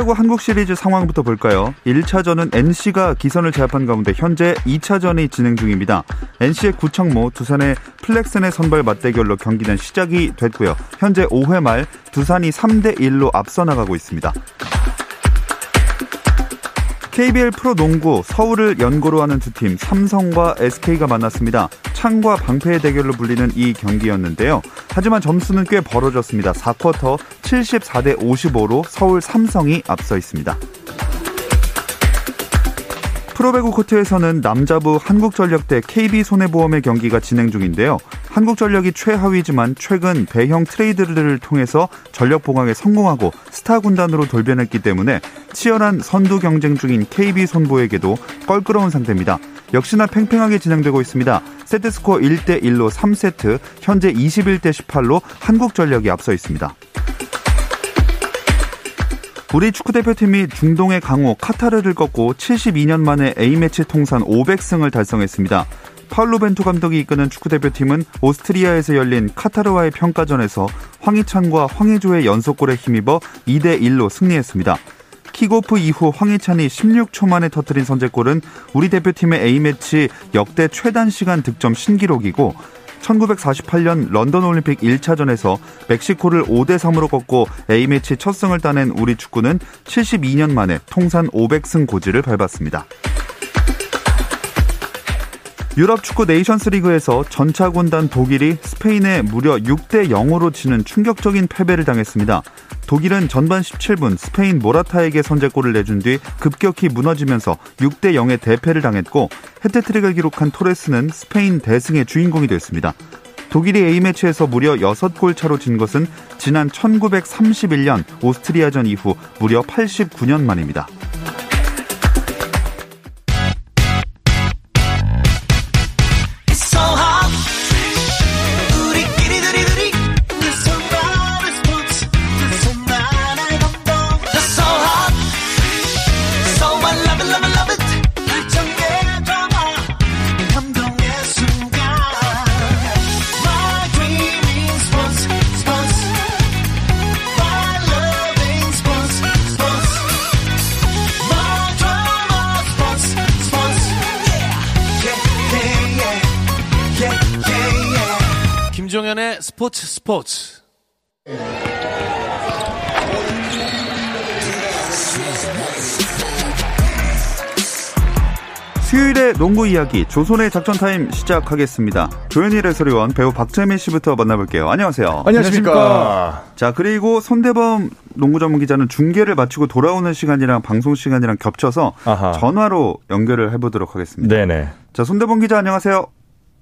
프로야구 한국 시리즈 상황부터 볼까요? 1차전은 NC가 기선을 제압한 가운데 현재 2차전이 진행 중입니다. NC의 구청모, 두산의 플렉슨의 선발 맞대결로 경기는 시작이 됐고요. 현재 5회 말 두산이 3대 1로 앞서 나가고 있습니다. KBL 프로농구 서울을 연고로 하는 두 팀 삼성과 SK가 만났습니다. 창과 방패의 대결로 불리는 이 경기였는데요. 하지만 점수는 꽤 벌어졌습니다. 4쿼터 74대 55로 서울 삼성이 앞서 있습니다. 프로배구 코트에서는 남자부 한국전력 대 KB손해보험의 경기가 진행 중인데요. 한국전력이 최하위지만 최근 대형 트레이드를 통해서 전력 보강에 성공하고 스타 군단으로 돌변했기 때문에 치열한 선두 경쟁 중인 KB손보에게도 껄끄러운 상태입니다. 역시나 팽팽하게 진행되고 있습니다. 세트스코어 1대1로 3세트, 현재 21대 18로 한국전력이 앞서 있습니다. 우리 축구대표팀이 중동의 강호 카타르를 꺾고 72년 만에 A매치 통산 500승을 달성했습니다. 파울로 벤투 감독이 이끄는 축구대표팀은 오스트리아에서 열린 카타르와의 평가전에서 황희찬과 황희조의 연속골에 힘입어 2대1로 승리했습니다. 킥오프 이후 황희찬이 16초 만에 터뜨린 선제골은 우리 대표팀의 A매치 역대 최단 시간 득점 신기록이고 1948년 런던 올림픽 1차전에서 멕시코를 5대 3으로 꺾고 A매치 첫 승을 따낸 우리 축구는 72년 만에 통산 500승 고지를 밟았습니다. 유럽 축구 네이션스 리그에서 전차 군단 독일이 스페인에 무려 6대 0으로 지는 충격적인 패배를 당했습니다. 독일은 전반 17분 스페인 모라타에게 선제골을 내준 뒤 급격히 무너지면서 6대 0의 대패를 당했고 해트트릭을 기록한 토레스는 스페인 대승의 주인공이 됐습니다. 독일이 A매치에서 무려 6골 차로 진 것은 지난 1931년 오스트리아전 이후 무려 89년 만입니다. 스포츠. 수요일의 농구 이야기 조선의 작전 타임 시작하겠습니다. 조현일 해설위원 배우 박재민 씨부터 만나볼게요. 안녕하세요. 안녕하십니까. 자 그리고 손대범 농구 전문 기자는 중계를 마치고 돌아오는 시간이랑 방송 시간이랑 겹쳐서 아하. 전화로 연결을 해보도록 하겠습니다. 네네. 자 손대범 기자 안녕하세요.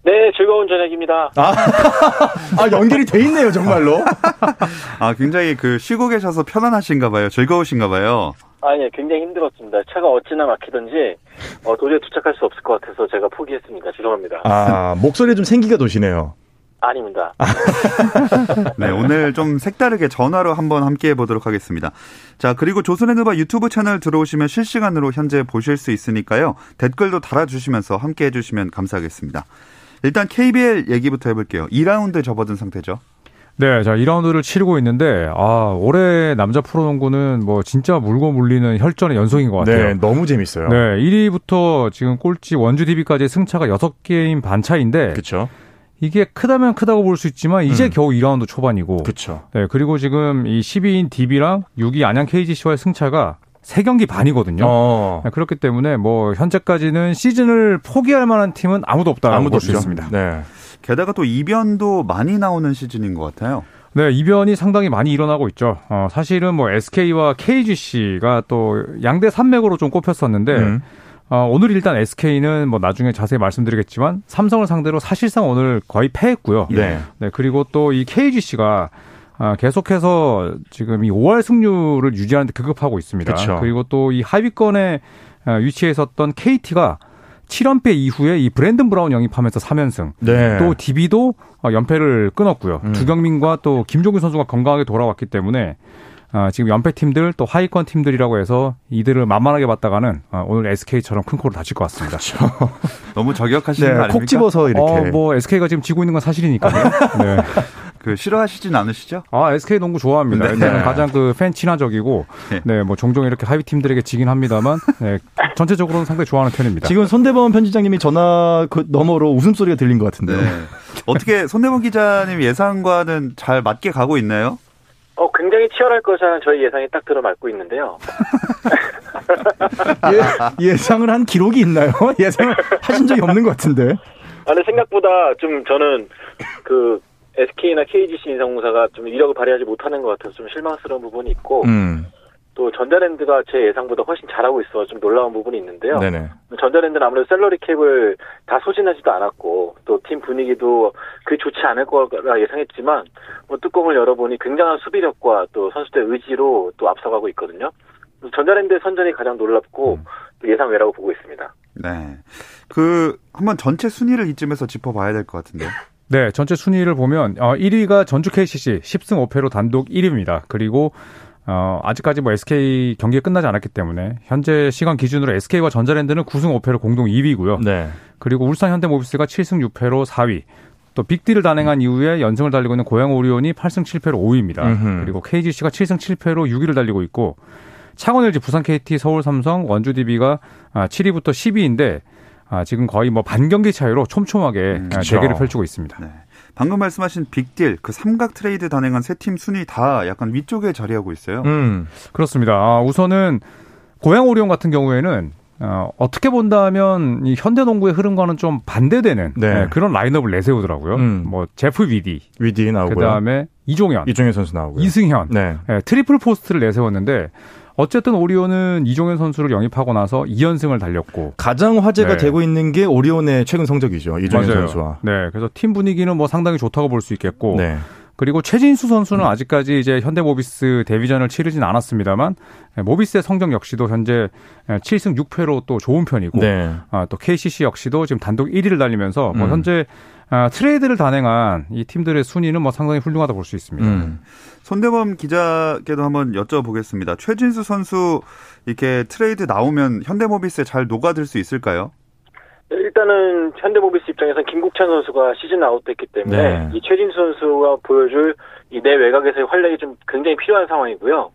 네, 즐거운 저녁입니다. 아, 아 연결이 돼 있네요, 정말로. 아 굉장히 그 쉬고 계셔서 편안하신가 봐요. 즐거우신가 봐요. 아니, 예, 굉장히 힘들었습니다. 차가 어찌나 막히던지 어, 도저히 도착할 수 없을 것 같아서 제가 포기했습니다. 죄송합니다. 아, 목소리에 좀 생기가 도시네요. 아닙니다. 네, 오늘 좀 색다르게 전화로 한번 함께 해보도록 하겠습니다. 자, 그리고 조선의 누바 유튜브 채널 들어오시면 실시간으로 현재 보실 수 있으니까요. 댓글도 달아주시면서 함께 해주시면 감사하겠습니다. 일단 KBL 얘기부터 해볼게요. 2라운드 접어든 상태죠. 네, 자, 2라운드를 치르고 있는데, 아, 올해 남자 프로농구는 뭐 진짜 물고 물리는 혈전의 연속인 것 같아요. 네, 너무 재밌어요. 네, 1위부터 지금 꼴찌 원주 DB까지 승차가 6게임 반 차인데, 그쵸. 이게 크다면 크다고 볼 수 있지만, 이제 음. 겨우 2라운드 초반이고, 그쵸. 네, 그리고 지금 이 12인 DB랑 6위 안양 KGC와의 승차가 3경기 반이거든요. 어. 네, 그렇기 때문에 뭐 현재까지는 시즌을 포기할 만한 팀은 아무도 없다고 아무도 볼수 없죠. 있습니다. 네. 게다가 또 이변도 많이 나오는 시즌인 것 같아요. 네, 이변이 상당히 많이 일어나고 있죠. 어, 사실은 뭐 SK와 KGC가 또 양대 산맥으로 좀 꼽혔었는데 음. 어, 오늘 일단 SK는 뭐 나중에 자세히 말씀드리겠지만 삼성을 상대로 사실상 오늘 거의 패했고요. 네. 네, 그리고 또 이 KGC가 아, 계속해서 지금 이 5할 승률을 유지하는데 급급하고 있습니다. 그쵸. 리고 또 이 하위권에 아, 위치해 있었던 KT가 7연패 이후에 이 브랜든 브라운 영입하면서 3연승. 네. 또 DB도 어, 연패를 끊었고요. 음. 두경민과 또 김종규 선수가 건강하게 돌아왔기 때문에 아, 지금 연패 팀들 또 하위권 팀들이라고 해서 이들을 만만하게 봤다가는 아, 오늘 SK처럼 큰 코를 다칠 것 같습니다. 너무 저격하시는 거 네, 아닙니까? 콕 집어서 이렇게. 어, 뭐 SK가 지금 지고 있는 건 사실이니까요. 네. 그 싫어하시진 않으시죠? 아, SK 농구 좋아합니다. 네. 일단은 가장 그 팬 친화적이고, 네. 네, 뭐 종종 이렇게 하위 팀들에게 지긴 합니다만, 네, 전체적으로는 상당히 좋아하는 편입니다. 지금 손대범 편집장님이 전화 그 너머로 웃음소리가 들린 것 같은데요. 네. 어떻게 손대범 기자님 예상과는 잘 맞게 가고 있나요? 어, 굉장히 치열할 것이라는 저희 예상이 딱 들어맞고 있는데요. 예, 예상을 한 기록이 있나요? 예상을 하신 적이 없는 것 같은데. 아, 근데 생각보다 좀 저는 그 SK나 KGC 인상공사가 좀 이력을 발휘하지 못하는 것 같아서 좀 실망스러운 부분이 있고 음. 또 전자랜드가 제 예상보다 훨씬 잘하고 있어 좀 놀라운 부분이 있는데요. 네네. 전자랜드는 아무래도 셀러리 캡을 다 소진하지도 않았고 또 팀 분위기도 그리 좋지 않을 거라 예상했지만 뭐 뚜껑을 열어보니 굉장한 수비력과 또 선수들 의지로 또 앞서가고 있거든요. 전자랜드의 선전이 가장 놀랍고 또 예상 외라고 보고 있습니다. 네. 그 한번 전체 순위를 이쯤에서 짚어봐야 될 것 같은데요. 네, 전체 순위를 보면, 어, 1위가 전주 KCC 10승 5패로 단독 1위입니다. 그리고, 어, 아직까지 뭐 SK 경기가 끝나지 않았기 때문에, 현재 시간 기준으로 SK와 전자랜드는 9승 5패로 공동 2위고요. 네. 그리고 울산 현대모비스가 7승 6패로 4위. 또 빅딜을 단행한 이후에 연승을 달리고 있는 고양 오리온이 8승 7패로 5위입니다. 음흠. 그리고 KGC가 7승 7패로 6위를 달리고 있고 창원 LG, 부산 KT, 서울 삼성, 원주 DB가 7위부터 10위인데 아, 지금 거의 뭐 반경기 차이로 촘촘하게 음, 아, 그쵸. 대결을 펼치고 있습니다. 네. 방금 말씀하신 빅딜, 그 삼각 트레이드 단행한 세 팀 순위 다 약간 위쪽에 자리하고 있어요. 음. 그렇습니다. 아, 우선은 고양 오리온 같은 경우에는 어, 어떻게 본다면 이 현대 농구의 흐름과는 좀 반대되는 네. 네, 그런 라인업을 내세우더라고요. 음. 뭐 제프 위디, 위디 나오고요. 그다음에 이종현, 이종현 선수 나오고요. 이승현, 네. 예, triple post를 내세웠는데 어쨌든 오리온은 이종현 선수를 영입하고 나서 2연승을 달렸고 가장 화제가 네. 되고 있는 게 오리온의 최근 성적이죠. 이종현 맞아요. 선수와. 네, 그래서 팀 분위기는 뭐 상당히 좋다고 볼 수 있겠고 네. 그리고 최진수 선수는 아직까지 이제 현대모비스 데뷔전을 치르진 않았습니다만 예, 모비스의 성적 역시도 현재 7승 6패로 또 좋은 편이고 네. 아, 또 KCC 역시도 지금 단독 1위를 달리면서 뭐 음. 현재 아, 트레이드를 단행한 이 팀들의 순위는 뭐 상당히 훌륭하다 볼 수 있습니다. 음. 손대범 기자께도 한번 여쭤보겠습니다. 최진수 선수 이렇게 트레이드 나오면 현대모비스에 잘 녹아들 수 있을까요? 일단은 현대모비스 입장에서는 김국찬 선수가 시즌 아웃됐기 때문에 네. 이 최진수 선수가 보여줄 이 내 외곽에서의 활약이 좀 굉장히 필요한 상황이고요.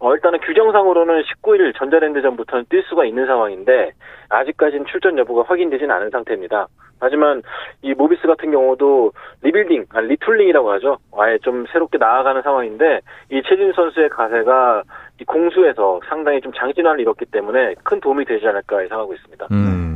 어, 일단은 규정상으로는 19일 전자랜드전부터는 뛸 수가 있는 상황인데 아직까지는 출전 여부가 확인되진 않은 상태입니다. 하지만 이 모비스 같은 경우도 리빌딩, 아니 retooling이라고 하죠. 아예 좀 새롭게 나아가는 상황인데 이 최진수 선수의 가세가 이 공수에서 상당히 좀 장진화를 이뤘기 때문에 큰 도움이 되지 않을까 예상하고 있습니다. 음.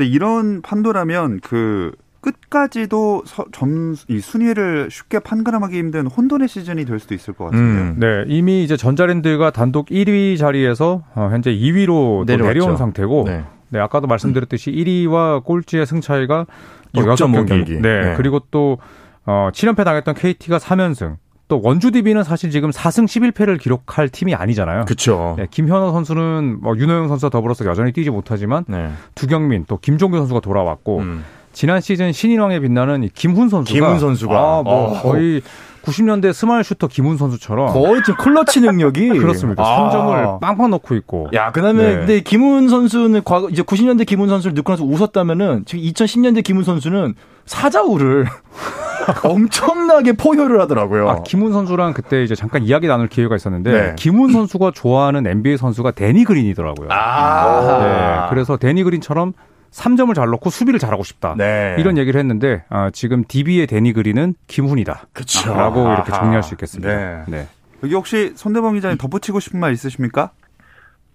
근데 이런 판도라면 그 끝까지도 서- 점, 이 순위를 쉽게 판가름하기 힘든 혼돈의 시즌이 될 수도 있을 것 같은데요. 음. 네, 이미 이제 전자랜드가 단독 1위 자리에서 어, 현재 2위로 내려왔죠. 내려온 상태고 네. 네, 아까도 말씀드렸듯이 1위와 꼴찌의 승 차이가 또6.5 6경기. 경기. 네, 네. 그리고 또 어, 7연패 당했던 KT가 3연승. 또 원주 DB는 사실 지금 4승 11패를 기록할 팀이 아니잖아요. 그쵸. 네, 김현호 선수는 뭐 윤호영 선수와 더불어서 여전히 뛰지 못하지만 네. 두경민 또 김종규 선수가 돌아왔고 음. 지난 시즌 신인왕에 빛나는 이 김훈 선수가 김훈 선수가. 아, 뭐 어. 거의 90년대 스마일 슈터 김훈 선수처럼 거의 지금 클러치 능력이 그렇습니다. 아. 3점을 빵빵 넣고 있고. 야, 그다음에 네. 근데 김훈 선수는 과거 이제 90년대 김훈 선수를 넣고 나서 웃었다면은 지금 2010년대 김훈 선수는 사자우를 엄청나게 포효를 하더라고요. 아, 김훈 선수랑 그때 이제 잠깐 이야기 나눌 기회가 있었는데 네. 김훈 선수가 좋아하는 NBA 선수가 데니 그린이더라고요. 아. 네, 그래서 데니 그린처럼 3점을 잘 넣고 수비를 잘하고 싶다. 네. 이런 얘기를 했는데 아, 지금 DB의 데니 그린은 김훈이다. 그쵸. 라고 이렇게 아하. 정리할 수 있겠습니다. 네. 네. 여기 혹시 손대범 기자님 덧붙이고 싶은 말 있으십니까?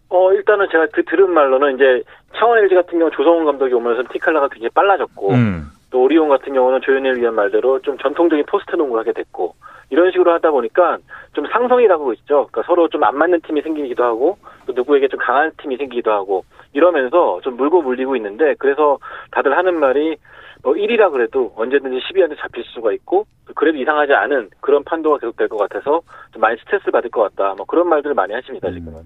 어, 일단은 제가 그 들은 말로는 이제 창원 LG 같은 경우 조성훈 감독이 오면서 티칼라가 굉장히 빨라졌고 음. 또 오리온 같은 경우는 조현일 위한 말대로 좀 전통적인 포스트 농구를 하게 됐고 이런 식으로 하다 보니까 좀 상성이라고 있죠. 그러니까 서로 좀 안 맞는 팀이 생기기도 하고 또 누구에게 좀 강한 팀이 생기기도 하고 이러면서 좀 물고 물리고 있는데 그래서 다들 하는 말이 뭐 1위라 그래도 언제든지 10위한테 잡힐 수가 있고 그래도 이상하지 않은 그런 판도가 계속될 것 같아서 좀 많이 스트레스를 받을 것 같다. 뭐 그런 말들을 많이 하십니다 지금은.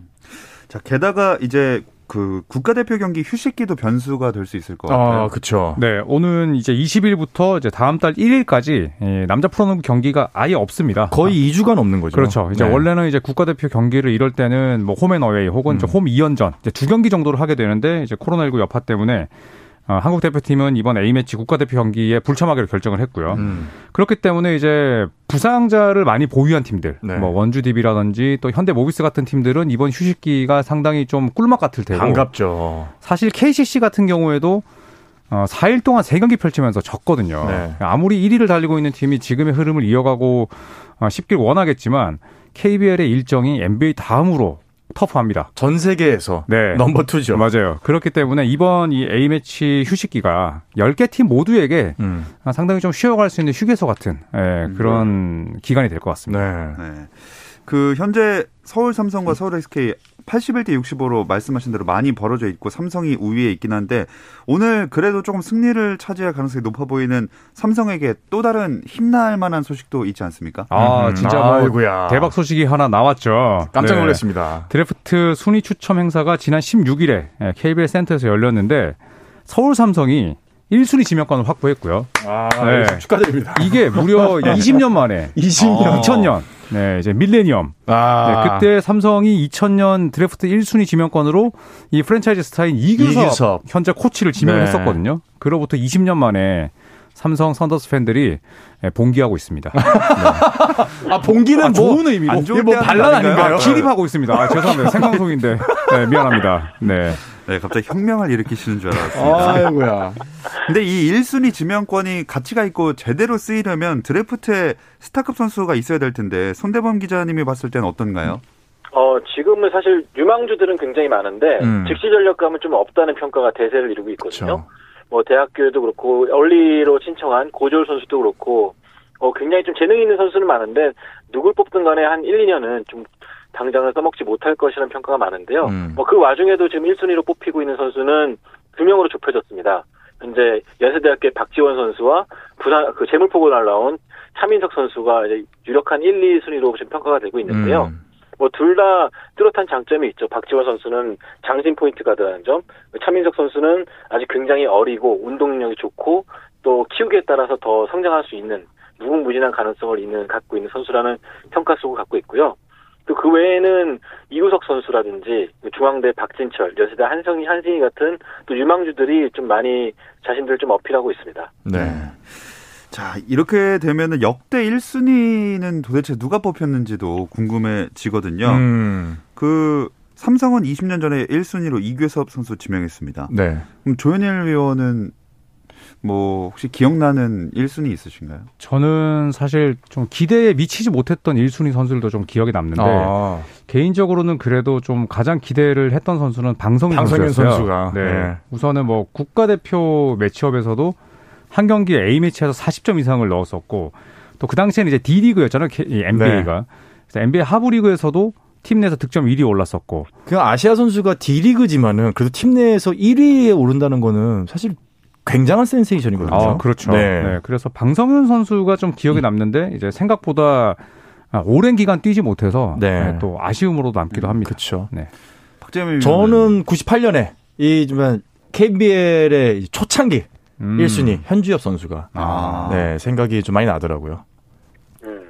자, 게다가 이제 그 국가대표 경기 휴식기도 변수가 될 수 있을 것 같아요. 아, 그쵸. 네, 오는 이제 20일부터 이제 다음 달 1일까지 예, 남자 프로농구 경기가 아예 없습니다. 거의 2주간 없는 거죠. 그렇죠. 이제 네. 원래는 이제 국가대표 경기를 이럴 때는 뭐 홈앤어웨이 혹은 음. 홈 2연전 이제 두 경기 정도를 하게 되는데 이제 코로나19 여파 때문에 어, 한국 대표팀은 이번 A매치 국가대표 경기에 불참하기로 결정을 했고요. 음. 그렇기 때문에 이제 부상자를 많이 보유한 팀들, 네. 뭐 원주 DB라든지 또 현대 모비스 같은 팀들은 이번 휴식기가 상당히 좀 꿀맛 같을 테고 반갑죠. 사실 KCC 같은 경우에도 어, 4일 동안 3경기 펼치면서 졌거든요. 네. 아무리 1위를 달리고 있는 팀이 지금의 흐름을 이어가고 어, 싶길 원하겠지만 KBL의 일정이 NBA 다음으로 터프합니다. 전 세계에서 네. 넘버 투죠. 맞아요. 그렇기 때문에 이번 이 A매치 휴식기가 10개 팀 모두에게 음. 상당히 좀 쉬어갈 수 있는 휴게소 같은 예, 그런 기간이 될 것 같습니다. 네. 네. 그 현재 서울 삼성과 서울 SK 81대 65로 말씀하신 대로 많이 벌어져 있고 삼성이 우위에 있긴 한데 오늘 그래도 조금 승리를 차지할 가능성이 높아 보이는 삼성에게 또 다른 힘날 만한 소식도 있지 않습니까? 아, 음, 진짜 뭐 아이고야. 대박 소식이 하나 나왔죠. 깜짝 네. 놀랐습니다. 드래프트 순위 추첨 행사가 지난 16일에 KBL 센터에서 열렸는데 서울 삼성이 1순위 지명권을 확보했고요. 아, 네. 축하드립니다. 이게 무려 20년 만에 20년. 2000년. 네, 이제 밀레니엄. 아, 네, 그때 삼성이 2000년 드래프트 1순위 지명권으로 이 프랜차이즈 스타인 이규섭, 이규섭. 현재 코치를 지명을 네. 했었거든요. 그로부터 20년 만에 삼성 선더스 팬들이 예, 봉기하고 있습니다. 아 봉기는 아, 뭐 좋은 좋은 이게 뭐 반란 거 아닌가요? 아닌가요? 아, 기립하고 있습니다. 아, 죄송합니다. 생방송인데. 네, 미안합니다. 네. 네, 갑자기 혁명을 일으키시는 줄 알았습니다. 아이고야. 근데 이 1순위 지명권이 가치가 있고 제대로 쓰이려면 드래프트에 스타급 선수가 있어야 될 텐데 손대범 기자님이 봤을 때는 어떤가요? 어, 지금은 사실 유망주들은 굉장히 많은데 음. 즉시 전력감은 좀 없다는 평가가 대세를 이루고 있거든요. 그렇죠. 뭐 대학교에도 그렇고 얼리로 신청한 고졸 선수도 그렇고 어, 굉장히 좀 재능 있는 선수는 많은데 누굴 뽑든 간에 한 1, 2년은 좀 당장을 써먹지 못할 것이라는 평가가 많은데요. 음. 뭐그 와중에도 지금 1순위로 뽑히고 있는 선수는 두 명으로 좁혀졌습니다. 현재 연세대학교의 박지원 선수와 부산 그 재물포고 날라온 차민석 선수가 이제 유력한 1, 2순위로 지금 평가가 되고 있는데요. 음. 뭐둘 다 뚜렷한 장점이 있죠. 박지원 선수는 장신 포인트 가드라는 점, 차민석 선수는 아직 굉장히 어리고 운동 능력이 좋고 또 키우기에 따라서 더 성장할 수 있는 무궁무진한 가능성을 있는 갖고 있는 선수라는 평가 속을 갖고 있고요. 또 그 외에는 이우석 선수라든지 중앙대 박진철, 여세대 한성희, 한승희 같은 또 유망주들이 좀 많이 자신들을 좀 어필하고 있습니다. 네. 자, 이렇게 되면은 역대 1순위는 도대체 누가 뽑혔는지도 궁금해지거든요. 음. 그 삼성은 20년 전에 1순위로 이규섭 선수 지명했습니다. 네. 그럼 조현일 위원은 뭐 혹시 기억나는 1순위 있으신가요? 저는 사실 좀 기대에 미치지 못했던 1순위 선수들도 좀 기억에 남는데 아, 개인적으로는 그래도 좀 가장 기대를 했던 선수는 방성윤, 방성윤 선수였어요. 선수가. 네. 네. 우선은 뭐 국가대표 매치업에서도 한 경기 A 매치에서 40점 이상을 넣었었고 또 그 당시에는 이제 D 리그였잖아요. NBA가. 그래서 NBA 하부 리그에서도 팀 내에서 득점 1위 올랐었고 그 아시아 선수가 D리그지만은 그래도 팀 내에서 1위에 오른다는 거는 사실 굉장한 센세이션이거든요. 아, 그렇죠. 네. 네. 그래서 방성윤 선수가 좀 기억에 남는데 이제 생각보다 아, 오랜 기간 뛰지 못해서 네. 네, 또 아쉬움으로 남기도 합니다. 그렇죠. 네. 박재민 저는 98년에 이좀 KBL의 초창기 음. 1순위 현주엽 선수가 아. 네, 생각이 좀 많이 나더라고요.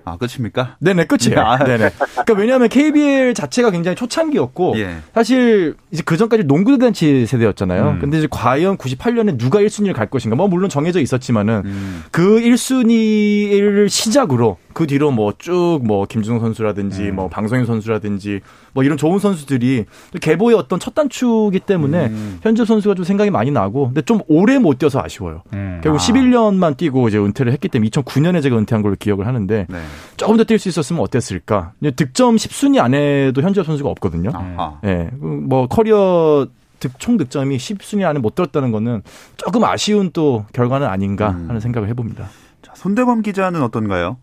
음. 아, 끝입니까? 네네, 끝이에요. 아. 네네. 그러니까 왜냐하면 KBL 자체가 굉장히 초창기였고, 예. 사실 이제 그 전까지 농구대잔치 세대였잖아요. 음. 근데 이제 과연 98년에 누가 1순위를 갈 것인가? 뭐 물론 정해져 있었지만은 음. 그 1순위를 시작으로 그 뒤로 뭐 쭉뭐 김준호 선수라든지 뭐 방성윤 선수라든지 뭐 이런 좋은 선수들이 개보의 어떤 첫 단추기 때문에 음. 현재 선수가 좀 생각이 많이 나고 근데 좀 오래 못 뛰어서 아쉬워요. 음. 결국 아. 11년만 뛰고 이제 은퇴를 했기 때문에 2009년에 제가 은퇴한 걸로 기억을 하는데 네. 조금 더 뛸 수 있었으면 어땠을까? 득점 10순위 안에도 현재 선수가 없거든요. 아하. 예. 뭐 커리어 득, 총 득점이 10순위 안에 못 들었다는 거는 조금 아쉬운 또 결과는 아닌가 음. 하는 생각을 해봅니다. 자, 손대범 기자는 어떤가요?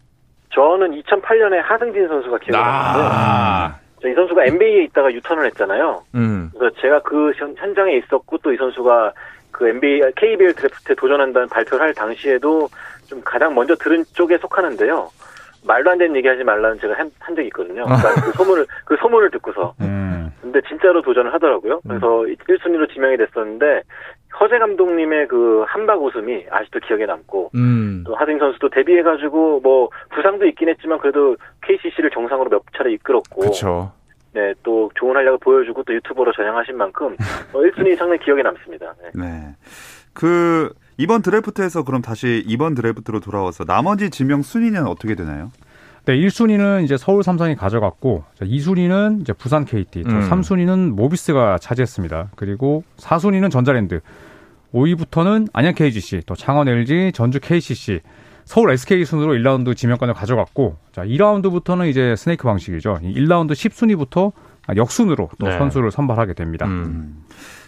저는 2008년에 하승진 선수가 기억이 나는데 아, 이 선수가 NBA에 있다가 유턴을 했잖아요. 음. 그래서 제가 그 현- 현장에 있었고 또 이 선수가 그 NBA, KBL 드래프트에 도전한다는 발표를 할 당시에도 좀 가장 먼저 들은 쪽에 속하는데요. 말도 안 되는 얘기 하지 말라는 제가 한, 한 적이 있거든요. 그러니까 그 소문을, 그 소문을 듣고서. 음. 근데 진짜로 도전을 하더라고요. 그래서 1순위로 지명이 됐었는데, 허재 감독님의 그 한박 웃음이 아직도 기억에 남고, 음. 또 하승 선수도 데뷔해가지고 뭐 부상도 있긴 했지만 그래도 KCC를 정상으로 몇 차례 이끌었고, 그렇죠. 네, 또 좋은 활약을 보여주고 또 유튜버로 전향하신 만큼 어, 1순위 상당히 기억에 남습니다. 네. 네. 그 이번 드래프트에서 그럼 다시 이번 드래프트로 돌아와서 나머지 지명 순위는 어떻게 되나요? 네, 1순위는 이제 서울 삼성이 가져갔고, 2순위는 이제 부산 KT, 또 음. 3순위는 모비스가 차지했습니다. 그리고 4순위는 전자랜드, 5위부터는 안양 KGC, 또 창원 LG, 전주 KCC, 서울 SK 순으로 1라운드 지명권을 가져갔고, 자, 2라운드부터는 이제 snake 방식이죠. 1라운드 10순위부터 역순으로 또 네. 선수를 선발하게 됩니다. 음.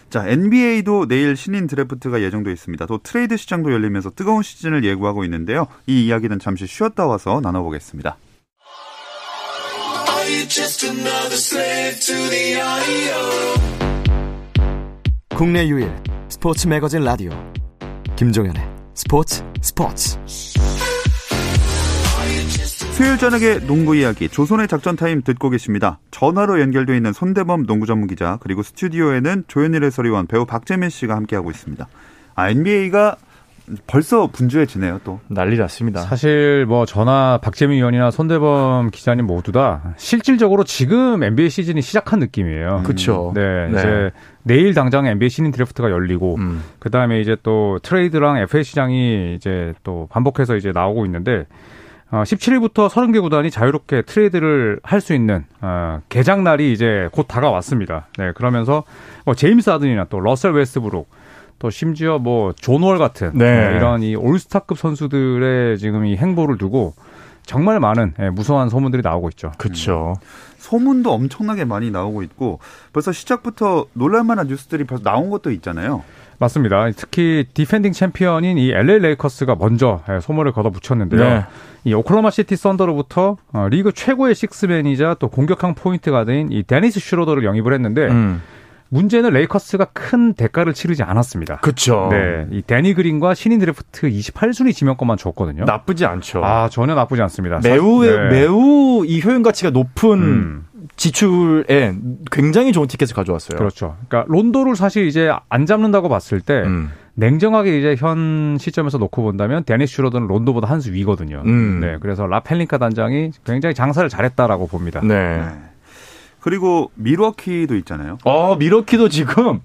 자, NBA도 내일 신인 드래프트가 예정돼 있습니다. 또 트레이드 시장도 열리면서 뜨거운 시즌을 예고하고 있는데요. 이 이야기는 잠시 쉬었다 와서 나눠보겠습니다. Are you just another slave to the audio? 국내 유일 스포츠 매거진 라디오 김종현의 스포츠 스포츠 수요일 저녁의 농구 이야기 조손의 작전 타임 듣고 계십니다. 전화로 연결돼 있는 손대범 농구 전문 기자 그리고 스튜디오에는 조현일 해설위원 배우 박재민 씨가 함께하고 있습니다. 아 NBA가 벌써 분주해지네요 또. 난리 났습니다. 사실 뭐 저나 박재민 위원이나 손대범 기자님 모두 다 실질적으로 지금 NBA 시즌이 시작한 느낌이에요. 그렇죠. 네, 네. 이제 내일 당장 NBA 신인 드래프트가 열리고 음. 그 다음에 이제 또 트레이드랑 FA 시장이 이제 또 반복해서 이제 나오고 있는데 어, 17일부터 30개 구단이 자유롭게 트레이드를 할 수 있는 어, 개장 날이 이제 곧 다가왔습니다. 네, 그러면서 뭐 제임스 하든이나 또 러셀 웨스트브룩 또 심지어 뭐 존 월 같은 네. 네, 이런 이 올스타급 선수들의 지금 이 행보를 두고 정말 많은 예, 무서운 소문들이 나오고 있죠. 그렇죠. 소문도 엄청나게 많이 나오고 있고 벌써 시작부터 놀랄만한 뉴스들이 벌써 나온 것도 있잖아요. 맞습니다. 특히 디펜딩 챔피언인 이 LA 레이커스가 먼저 예, 소매를 걷어붙였는데요. 네. 이 오클라호마 시티 썬더로부터 어, 리그 최고의 식스맨이자 또 공격형 포인트 가드인 이 데니스 슈로더를 영입을 했는데 음. 문제는 레이커스가 큰 대가를 치르지 않았습니다. 그렇죠. 네, 이 대니 그린과 신인 드래프트 28순위 지명권만 줬거든요. 나쁘지 않죠. 아 전혀 나쁘지 않습니다. 매우 사- 네. 매우 이 효용 가치가 높은 음. 지출에 굉장히 좋은 티켓을 가져왔어요. 그렇죠. 그러니까 론도를 사실 이제 안 잡는다고 봤을 때 음. 냉정하게 이제 현 시점에서 놓고 본다면 데니스 슈로더는 론도보다 한 수 위거든요. 음. 네, 그래서 라펠링카 단장이 굉장히 장사를 잘했다라고 봅니다. 네. 네. 그리고 미러키도 있잖아요. 어 미러키도 지금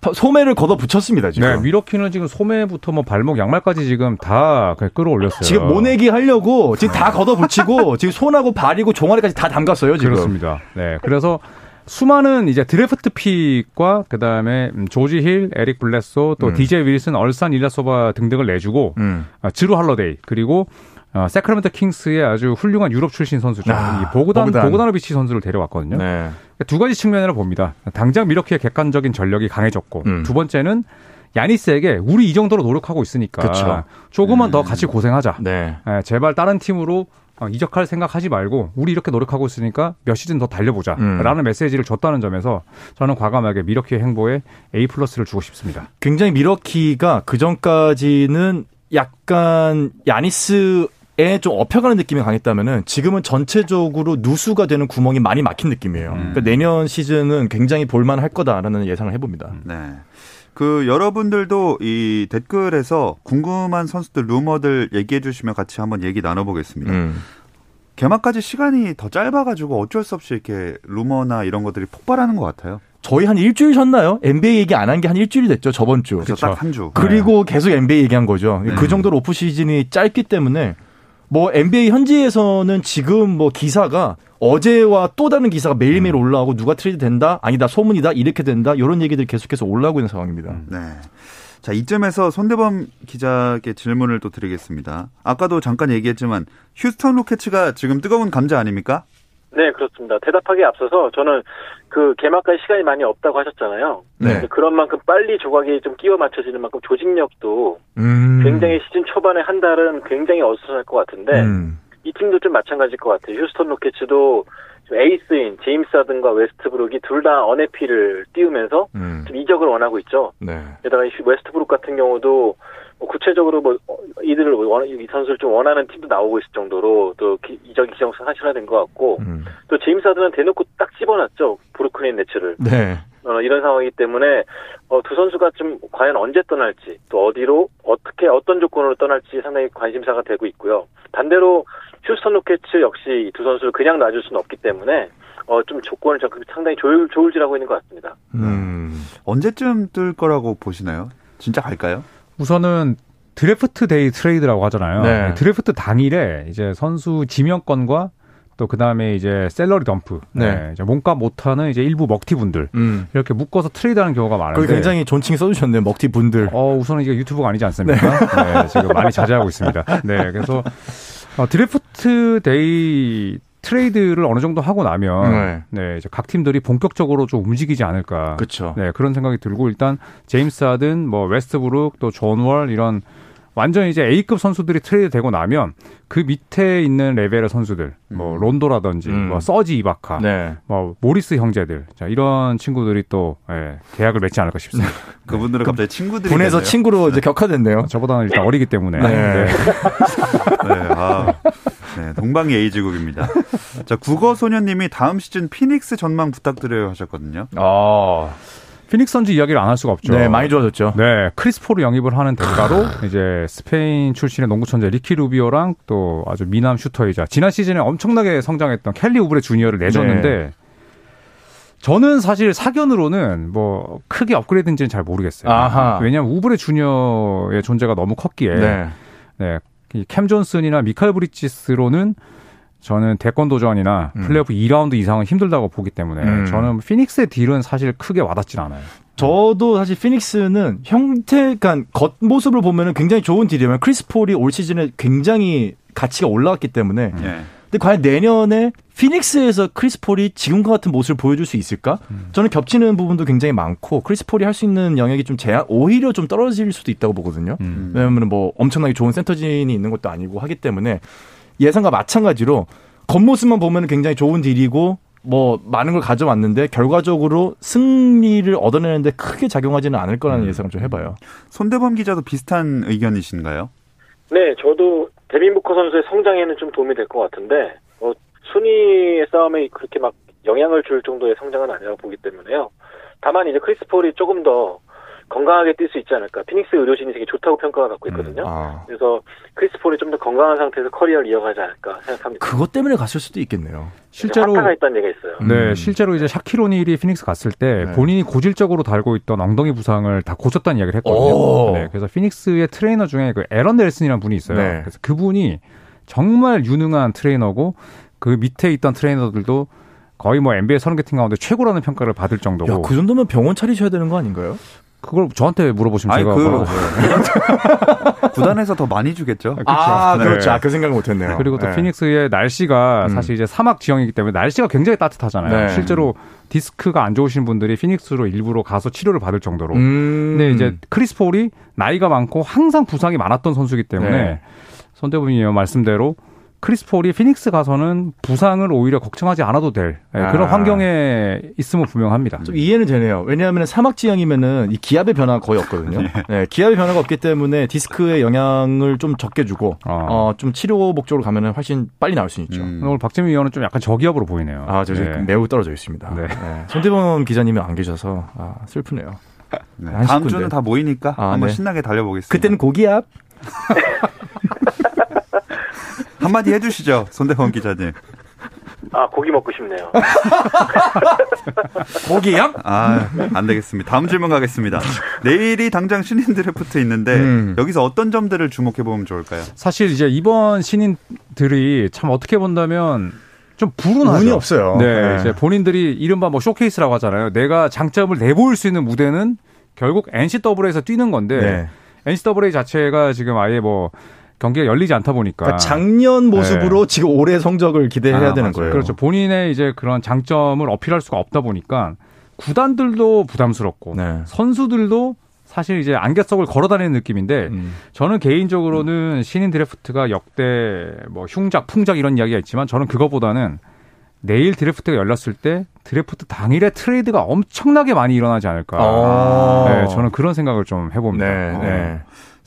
파- 소매를 걷어 붙였습니다 지금. 네, 미러키는 지금 소매부터 뭐 발목, 양말까지 지금 다 끌어올렸어요. 지금 모내기 하려고 지금 다 걷어 붙이고 지금 손하고 발이고 종아리까지 다 담갔어요 지금. 그렇습니다. 네, 그래서 수많은 이제 드래프트 pick과 그다음에 음, 조지 힐, 에릭 블레드소, 또 음. 디제이 윌슨, 얼산 일라소바 등등을 내주고 음. 아, 지루 할러데이 그리고 어, 새크라멘토 킹스의 아주 훌륭한 유럽 출신 선수죠. 아, 이 보그단 보그단. 보그다노비치 선수를 데려왔거든요. 네. 두 가지 측면으로 봅니다. 당장 밀워키의 객관적인 전력이 강해졌고 음. 두 번째는 야니스에게 우리 이 정도로 노력하고 있으니까 그쵸. 조금만 더 같이 고생하자. 네. 예, 제발 다른 팀으로 어, 이적할 생각하지 말고 우리 이렇게 노력하고 있으니까 몇 시즌 더 달려보자 음. 라는 메시지를 줬다는 점에서 저는 과감하게 미러키의 행보에 A 플러스를 주고 싶습니다. 굉장히 미러키가 그 전까지는 약간 야니스 에좀 업혀가는 느낌이 강했다면은 지금은 전체적으로 누수가 되는 구멍이 많이 막힌 느낌이에요. 그러니까 내년 시즌은 굉장히 볼만할 거다라는 예상을 해봅니다. 네. 그 여러분들도 이 댓글에서 궁금한 선수들 루머들 얘기해 주시면 같이 한번 얘기 나눠보겠습니다. 음. 개막까지 시간이 더 짧아가지고 어쩔 수 없이 이렇게 루머나 이런 것들이 폭발하는 것 같아요. 저희 한 일주일 쉬었나요? NBA 얘기 안 한 게 한 일주일이 됐죠 저번 주. 그래서 딱 한 주. 그리고 계속 NBA 얘기한 거죠. 네. 그 정도로 오프 시즌이 짧기 때문에 뭐 NBA 현지에서는 지금 뭐 기사가 어제와 또 다른 기사가 매일매일 올라오고 누가 트레이드 된다 아니다 소문이다 이렇게 된다 이런 얘기들이 계속해서 올라오고 있는 상황입니다. 네. 자, 이쯤에서 손대범 기자께 질문을 또 드리겠습니다. 아까도 잠깐 얘기했지만 휴스턴 로켓츠가 지금 뜨거운 감자 아닙니까? 네, 그렇습니다. 대답하기에 앞서서 저는 그 개막까지 시간이 많이 없다고 하셨잖아요. 네. 그런 만큼 빨리 조각이 좀 끼워 맞춰지는 만큼 조직력도 음. 굉장히 시즌 초반에 한 달은 굉장히 어수선할 것 같은데 음. 이 팀도 좀 마찬가지일 것 같아요. 휴스턴 로켓츠도 좀 에이스인 제임스 하든과 웨스트브룩이 둘 다 unhappy를 띄우면서 음. 좀 이적을 원하고 있죠. 네. 게다가 이 웨스트브룩 같은 경우도 뭐 구체적으로 뭐 어, 이들을 원, 이 선수를 좀 원하는 팀도 나오고 있을 정도로 또 기- 이적이 기정사 사실화된 것 같고 음. 또 제임스 하든은 대놓고 딱 집어놨죠 브루클린 네츠를 네. 어, 이런 상황이기 때문에 어, 두 선수가 좀 과연 언제 떠날지 또 어디로 어떻게 어떤 조건으로 떠날지 상당히 관심사가 되고 있고요. 반대로 휴스턴 로켓츠 역시 이두 선수를 그냥 놔줄 수는 없기 때문에 어, 좀 조건을 좀 상당히 조울, 조울질하고 있는 것 같습니다. 음. 언제쯤 뜰 거라고 보시나요? 진짜 갈까요? 우선은 드래프트 day 트레이드라고 하잖아요. 네. 드래프트 당일에 이제 선수 지명권과 또 그다음에 이제 salary dump, 네. 네, 이제 몸값 못하는 이제 일부 먹튀 분들 음. 이렇게 묶어서 트레이드하는 경우가 많은데. 굉장히 존칭 써주셨네요. 먹튀 분들. 어, 우선은 이게 유튜브가 아니지 않습니까? 네. 지금 많이 자제하고 있습니다. 네, 그래서 어, 드래프트 day 트레이드를 어느 정도 하고 나면 네. 네, 이제 각 팀들이 본격적으로 좀 움직이지 않을까. 그렇죠. 네, 그런 생각이 들고 일단 제임스 하든, 뭐 웨스트브룩, 또 존 월 이런 완전 이제 A급 선수들이 트레이드 되고 나면 그 밑에 있는 레벨의 선수들, 뭐 론도라든지, 음. 뭐 서지 이바카, 네. 뭐 모리스 형제들, 자 이런 친구들이 또 예, 계약을 맺지 않을까 싶습니다. 그분들은 갑자기 친구들이 분에서. 친구로 이제 격하됐네요. 저보다는 일단 어리기 때문에. 네. 네. 네, 아, 네, 동방이 에이지국입니다. 자, 국어 소녀님이 다음 시즌 피닉스 전망 부탁드려요 하셨거든요. 아. 피닉스 선즈 이야기를 안 할 수가 없죠. 네, 많이 좋아졌죠. 네, 크리스 폴을 영입을 하는 대가로 이제 스페인 출신의 농구 천재 리키 루비오랑 또 아주 미남 슈터이자 지난 시즌에 엄청나게 성장했던 켈리 우브레 주니어를 내줬는데 네. 저는 사실 사견으로는 뭐 크게 업그레이드인지는 잘 모르겠어요. 아하. 왜냐하면 우브레 주니어의 존재가 너무 컸기에 네. 네, 이 캠 존슨이나 미칼 브리지스로는 저는 대권 도전이나 음. 플레이오프 2라운드 이상은 힘들다고 보기 때문에 음. 저는 피닉스의 deal은 사실 크게 와닿진 않아요. 저도 사실 피닉스는 형태, 그러니까 겉모습을 보면은 굉장히 좋은 deal이면 크리스 폴이 올 시즌에 굉장히 가치가 올라왔기 때문에 예. 근데 과연 내년에 피닉스에서 크리스 폴이 지금과 같은 모습을 보여줄 수 있을까? 저는 겹치는 부분도 굉장히 많고 크리스 폴이 할 수 있는 영역이 좀 제한 오히려 좀 떨어질 수도 있다고 보거든요. 음. 왜냐하면 뭐 엄청나게 좋은 센터진이 있는 것도 아니고 하기 때문에 예상과 마찬가지로 겉모습만 보면 굉장히 좋은 deal이고 뭐 많은 걸 가져왔는데 결과적으로 승리를 얻어내는데 크게 작용하지는 않을 거라는 예상을 좀 해봐요. 손대범 기자도 비슷한 의견이신가요? 네, 저도 데빈 부커 선수의 성장에는 좀 도움이 될 것 같은데 어, 순위의 싸움에 그렇게 막 영향을 줄 정도의 성장은 아니라고 보기 때문에요. 다만 이제 크리스 폴이 조금 더 건강하게 뛸 수 있지 않을까. 피닉스 의료진이 되게 좋다고 평가가 받고 있거든요. 아. 그래서 크리스 폴이 좀 더 건강한 상태에서 커리어를 이어가지 않을까 생각합니다. 그것 때문에 갔을 수도 있겠네요. 실제로 효과가 있다는 얘기가 있어요. 네, 음. 실제로 이제 샤킬 오닐이 피닉스 갔을 때 네. 본인이 고질적으로 달고 있던 엉덩이 부상을 다 고쳤다는 이야기를 오. 했거든요. 네, 그래서 피닉스의 트레이너 중에 그 에런 넬슨이라는 분이 있어요. 네. 그래서 그분이 정말 유능한 트레이너고 그 밑에 있던 트레이너들도 거의 뭐 NBA 서른 개 팀 가운데 최고라는 평가를 받을 정도고 야, 그 정도면 병원 차리셔야 되는 거 아닌가요? 그걸 저한테 물어보시면 아니, 제가 그-. 구단에서 더 많이 주겠죠. 아, 네. 그렇죠. 아, 그 생각을 못 했네요. 그리고 또 네. 피닉스의 날씨가 음. 사실 이제 사막 지형이기 때문에 날씨가 굉장히 따뜻하잖아요. 네. 실제로 디스크가 안 좋으신 분들이 피닉스로 일부러 가서 치료를 받을 정도로. 음. 근데 이제 크리스 폴이 나이가 많고 항상 부상이 많았던 선수이기 때문에 네. 손대범님 말씀대로 크리스 폴이 피닉스 가서는 부상을 오히려 걱정하지 않아도 될 예, 그런 아. 환경에 있음은 분명합니다. 좀 이해는 되네요. 왜냐하면 사막 지형이면은 이 기압의 변화가 거의 없거든요. 네, 기압의 변화가 없기 때문에 디스크의 영향을 좀 적게 주고 어. 어, 좀 치료 목적으로 가면은 훨씬 빨리 나을 수 있죠. 음. 오늘 박재민 위원은 좀 약간 저기압으로 보이네요. 아, 저 지금 네. 매우 떨어져 있습니다. 네. 네. 손대범 기자님이 안 계셔서 아, 슬프네요. 네, 한 다음. 주는 다 모이니까 아, 한번 네. 신나게 달려보겠습니다. 그때는 고기압. 한마디 해주시죠, 손대범 기자님. 아, 고기 먹고 싶네요. 고기압? 아, 안 되겠습니다. 다음 질문 가겠습니다. 내일이 당장 신인 드래프트 있는데 음. 여기서 어떤 점들을 주목해 보면 좋을까요? 사실 이제 이번 신인들이 참 어떻게 본다면 좀 불운하죠. 운이 없어요. 네, 네. 이제 본인들이 이른바 뭐 쇼케이스라고 하잖아요. 내가 장점을 내보일 수 있는 무대는 결국 NCAA에서 뛰는 건데 네. NCAA 자체가 지금 아예 뭐 경기가 열리지 않다 보니까 그러니까 작년 모습으로 지금 올해 성적을 기대해야 아, 되는 맞아요. 거예요. 그렇죠. 본인의 이제 그런 장점을 어필할 수가 없다 보니까 구단들도 부담스럽고 네. 선수들도 사실 이제 안갯속을 걸어다니는 느낌인데 음. 저는 개인적으로는 신인 드래프트가 역대 뭐 흉작, 풍작 이런 이야기가 있지만 저는 그거보다는 내일 드래프트가 열렸을 때 드래프트 당일에 트레이드가 엄청나게 많이 일어나지 않을까. 어. 네, 저는 그런 생각을 좀 해봅니다. 네, 네.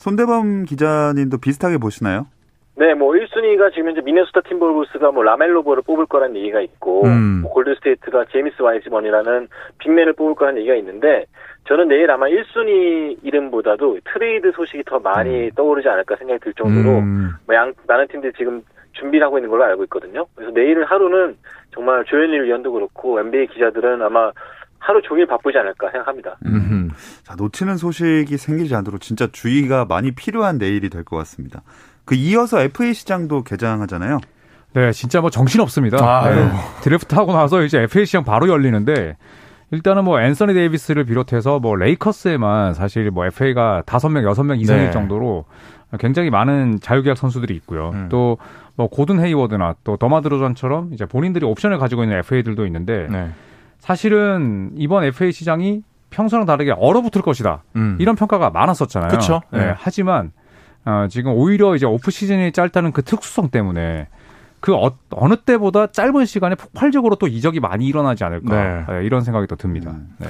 손대범 기자님도 비슷하게 보시나요? 네, 뭐 1순위가 지금 현재 미네소타 팀버울브스가 뭐 라멜로 볼을 뽑을 거라는 얘기가 있고 음. 뭐 골드스테이트가 제임스 와이즈먼이라는 big man을 뽑을 거라는 얘기가 있는데 저는 내일 아마 1순위 이름보다도 트레이드 소식이 더 많이 떠오르지 않을까 생각이 들 정도로 음. 뭐 양, 많은 팀들이 지금 준비를 하고 있는 걸로 알고 있거든요. 그래서 내일 하루는 정말 조현일 위원도 그렇고 NBA 기자들은 아마 하루 종일 바쁘지 않을까 생각합니다. 음. 자, 놓치는 소식이 생기지 않도록 진짜 주의가 많이 필요한 내일이 될 것 같습니다. 그 이어서 FA 시장도 개장하잖아요. 네, 진짜 뭐 정신 없습니다. 아유. 네. 드래프트 하고 나서 이제 FA 시장 바로 열리는데 일단은 뭐 앤서니 데이비스를 비롯해서 뭐 레이커스에만 사실 뭐 FA가 다섯 명 여섯 명 이상일 네. 정도로 굉장히 많은 자유계약 선수들이 있고요. 음. 또 뭐 고든 헤이워드나 또 더마 드로잔처럼 이제 본인들이 옵션을 가지고 있는 FA들도 있는데 네. 사실은 이번 FA 시장이 평소랑 다르게 얼어붙을 것이다. 음. 이런 평가가 많았었잖아요. 그쵸. 네. 네. 하지만 어, 지금 오히려 이제 오프 시즌이 짧다는 그 특수성 때문에 그 어, 느 때보다 짧은 시간에 폭발적으로 또 이적이 많이 일어나지 않을까 네. 네, 이런 생각이 또 듭니다. 음. 네.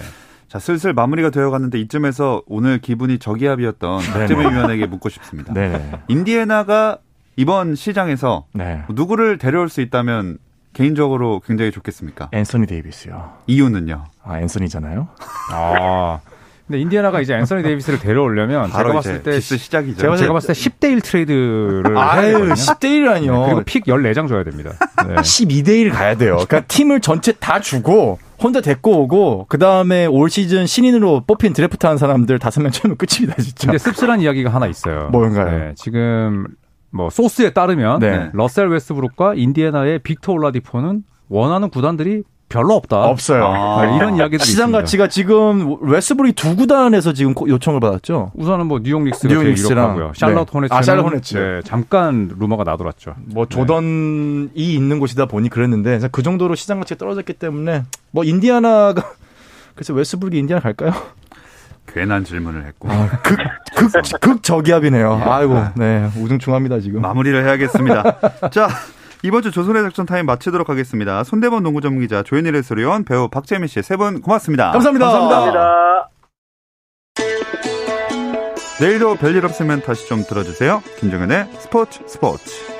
자, 슬슬 마무리가 되어 가는데 이쯤에서 오늘 기분이 저기압이었던 박재민 위원에게 묻고 싶습니다. 네. 인디애나가 이번 시장에서 네. 누구를 데려올 수 있다면 개인적으로 굉장히 좋겠습니까? 앤서니 데이비스요. 이유는요? 아, 앤서니잖아요. 아. 근데 인디애나가 이제 앤서니 데이비스를 데려오려면 제가 바로 봤을 때 시작이죠. 제가, 제가 봤을 때 10대 1 트레이드를 아유, 되거든요. 10대 1이라니요. 그리고 pick 14장 줘야 됩니다. 네. 12대 1 가야 돼요. 그러니까 팀을 전체 다 주고 혼자 데리고 오고 그 다음에 올 시즌 신인으로 뽑힌 드래프트한 사람들 다섯 명 채우면 끝입니다, 진짜. 근데 씁쓸한 이야기가 하나 있어요. 뭔가요? 네, 지금 뭐 소스에 따르면 네. 러셀 웨스브룩과 인디애나의 빅터 올라디포는 원하는 구단들이 별로 없다. 없어요. 아. 네, 이런 이야기들이 시장 있습니다. 가치가 지금 웨스브룩이 두 구단에서 지금 고- 요청을 받았죠. 우선은 뭐 뉴욕 닉스가 뉴욕 제일 유력하고요. 샬럿 네. 호네츠는 아, 샬럿 호네츠. 네, 잠깐 루머가 나돌았죠. 뭐 조던이 있는 곳이다 보니 그랬는데 그 정도로 시장 가치가 떨어졌기 때문에 뭐 인디아나가 그래서 웨스브룩이 인디아나 갈까요? 괜한 질문을 했고 극, 극 저기압이네요. 아이고, 네 우중충합니다 지금. 마무리를 해야겠습니다. 자. 이번 주 조선의 작전 타임 마치도록 하겠습니다. 손대범 농구 전문기자 조현일 해설위원 배우 박재민 씨 세 분 고맙습니다. 감사합니다. 감사합니다. 내일도 별일 없으면 다시 좀 들어주세요. 김정현의 스포츠 스포츠.